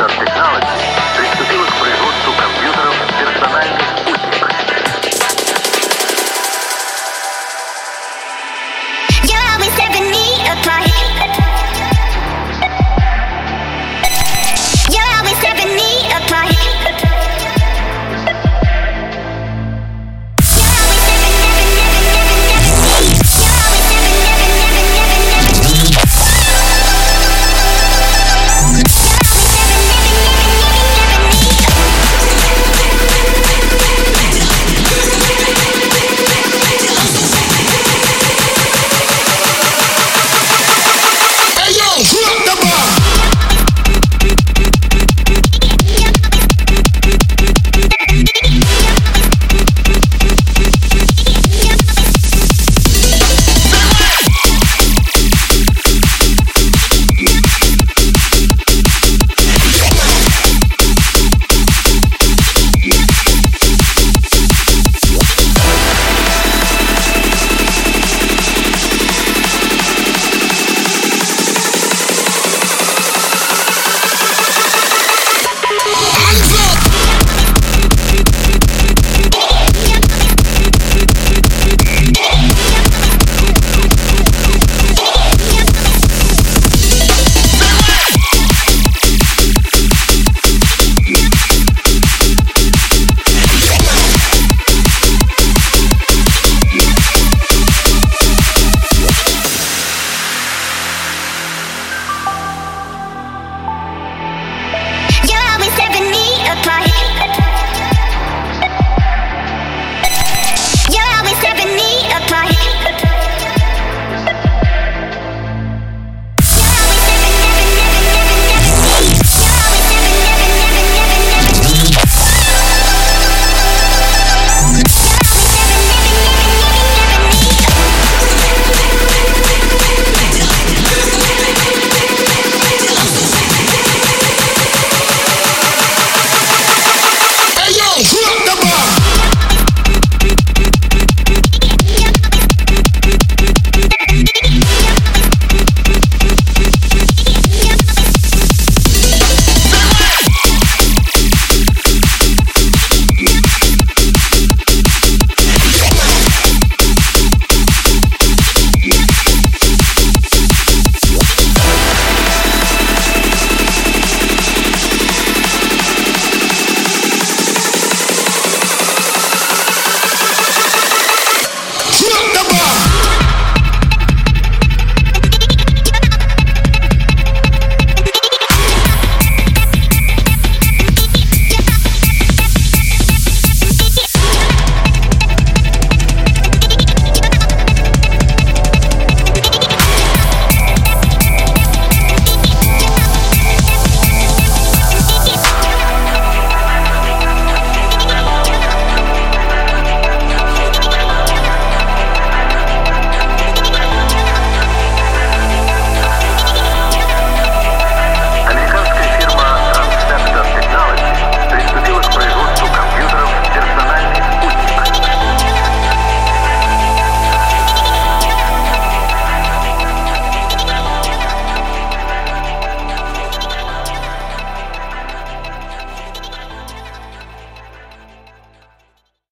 of technology.